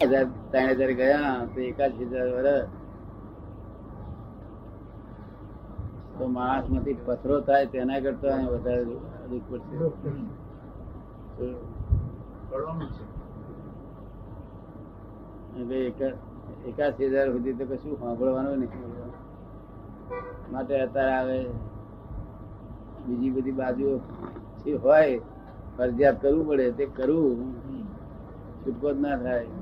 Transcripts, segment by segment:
હજાર ત્રણ હજાર ગયા તો એકાદ હજાર વર્ષ તો માણસમાંથી પથરો થાય તેના કરતા વધારે દુઃખ પડશે. તો એકાશી હજાર સુધી તો કશું સાંભળવાનું નહીં. માટે અત્યારે આવે બીજી બધી બાજુ હોય ફરજિયાત કરવું પડે તે કરવું છૂટકો જ ના થાય.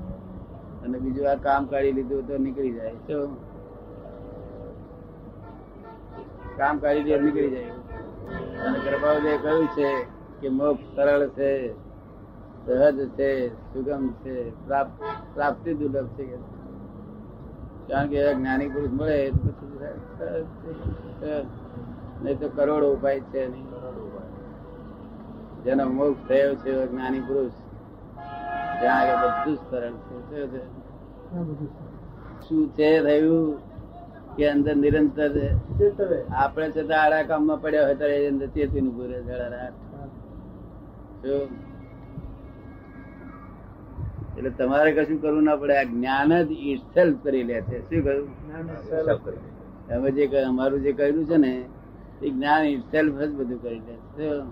અને બીજું આ કામ કાઢી લીધું તો નીકળી જાય. શું કામ કાઢી લે નીકળી જાય. અને ગર્ભાવધે કહ્યું છે કે મોક્ષ સરળ છે, સહજ છે, સુગમ છે પ્રાપ્ત પ્રાપ્તિ દુર્લભ છે. કારણ કે જ્ઞાની પુરુષ મળે તો પછી નહીં તો કરોડો ઉપાય છે જેનો મોક્ષ થયો છે જ્ઞાની પુરુષ ત્યાં આગળ બધું જ છે. શું છે? છે કે અંદર નિરંતર આપણે છતાં આડા કામમાં પડ્યા હોય ત્યારે અંદર ચેતી નું પૂરે એટલે તમારે કશું કરવું ના પડે. આ જ્ઞાન જ ઇટસેલ્ફ કરી લે છે. શું કહ્યું? અમે જે અમારું જે કર્યું છે ને એ જ્ઞાન ઇટસેલ્ફ જ બધું કરી લે છે શું?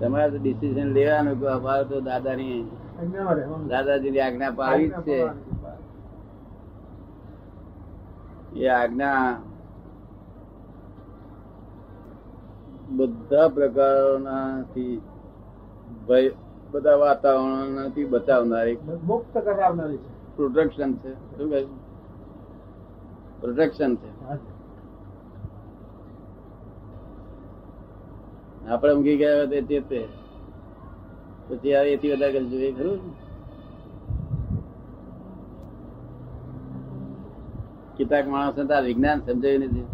તમારે તો ડિસિઝન લેવાનું કે અમારે તો દાદાની દાદાજીની આજ્ઞા પાવી જ છે. એ આજ્ઞા બધા પ્રકારોનાથી ભય બધા વાતાવરણથી બચાવનારી મુક્ત કરાવનારી છે. પ્રોટેક્શન છે. શું કહ્યું? પ્રોટેક્શન છે. આપણે ઊંઘી ગયા હોય તે તે. પછી આ એથી વધારે કરી જોઈએ, ખરું કેટલાક માણસો તો આ વિજ્ઞાન સમજાયું નથી.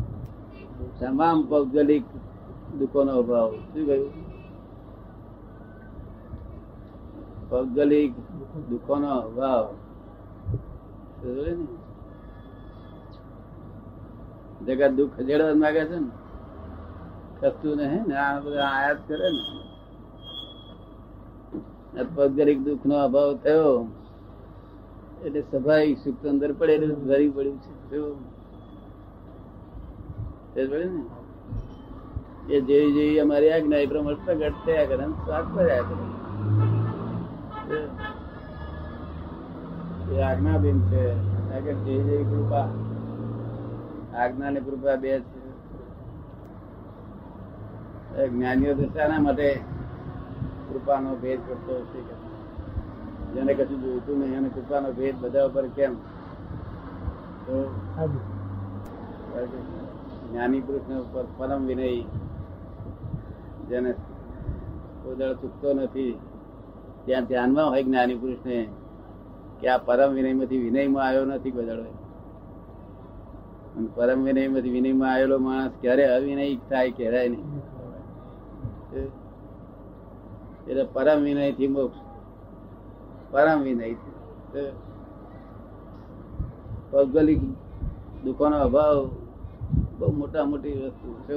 તમામ ભૌગોલિક દુકાનો અભાવ. શું કહ્યું? ભૌગોલિક દુઃખોનો અભાવ? જગત દુઃખ જેડવા માંગે છે ને? નહીં, ને આયાત કરે ને. આ દુઃખ નો અભાવ થયો, એટલે સ્વાભાવિક સુખ તો અંદર પડેલું ભરી પડ્યું છે. એ જેવી જેવી અમારી આજ્ઞા એ પ્રમાણે પ્રગટ થયા કરે સ્વાદ કર્યા કરે. એ. આજ્ઞાધીન છે. જેવી જેવી કૃપા. આજ્ઞા ને કૃપા બે છે. જ્ઞાનીઓ તો શાના માટે કૃપાનો ભેદ કરતો હશે કે જેને કશું જોઈતું નહીં અને કૃપાનો ભેદ બધા ઉપર કેમ? તો જ્ઞાની પુરુષ ઉપર પરમ વિનય જેને ઉદળ ચૂકતો નથી ત્યાં ધ્યાનમાં હોય જ્ઞાની પુરુષને કે આ પરમ વિનયમાંથી વિનયમાં આવ્યો નથી અને પરમ વિનયમાંથી વિનયમાં આવેલો માણસ ક્યારે અવિનય થાય કહેવાય નહીં. એટલે પરમ વિનયથી મોક્ષ. પરમ વિનય ભૌગોલિક દુકાનો અભાવ બહુ મોટા મોટી વસ્તુ છે.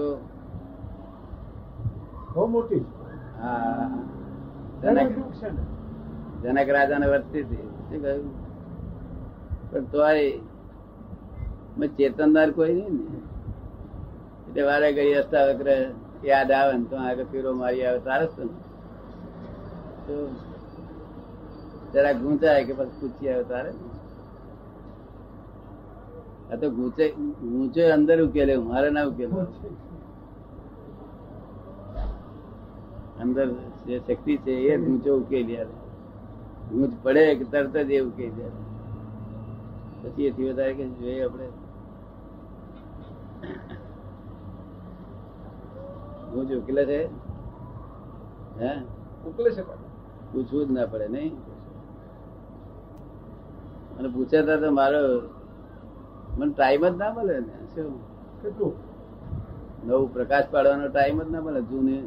બહુ મોટી હા. જનક જનક રાજા ને? વર્તી હતી. શું કહ્યું પણ તોય મેં ચેતનદાર કોઈ નહીં ને? એટલે વારે ગઈ અષ્ટાવક્ર યાદ આવે ને તો આગળ પીરો મારી આવે, તારે શું તો જરા ગુંચાય કે પછી પૂછી આવે તારે? આ તો ગુંચે ગુંચે અંદર ઉકેલે, મારે ના ઉકેલે. અંદર જે શક્તિ છે એ જ ઊંચો ઉકેલી આવે. ગૂંચ પડે કે તરત જ એ ઉકેલી આવે. પછી એથી વધારે કે જોઈએ આપણે. ઊંચ ઉકેલે છે? હે? ઉકેલે છે પૂછવું જ ના પડે નહીં? અને પૂછ્યા તો મારો મને ટાઈમ જ ના મળે ને શું? કેટલું? નવું પ્રકાશ પાડવાનો ટાઈમ જ ના મળે જૂની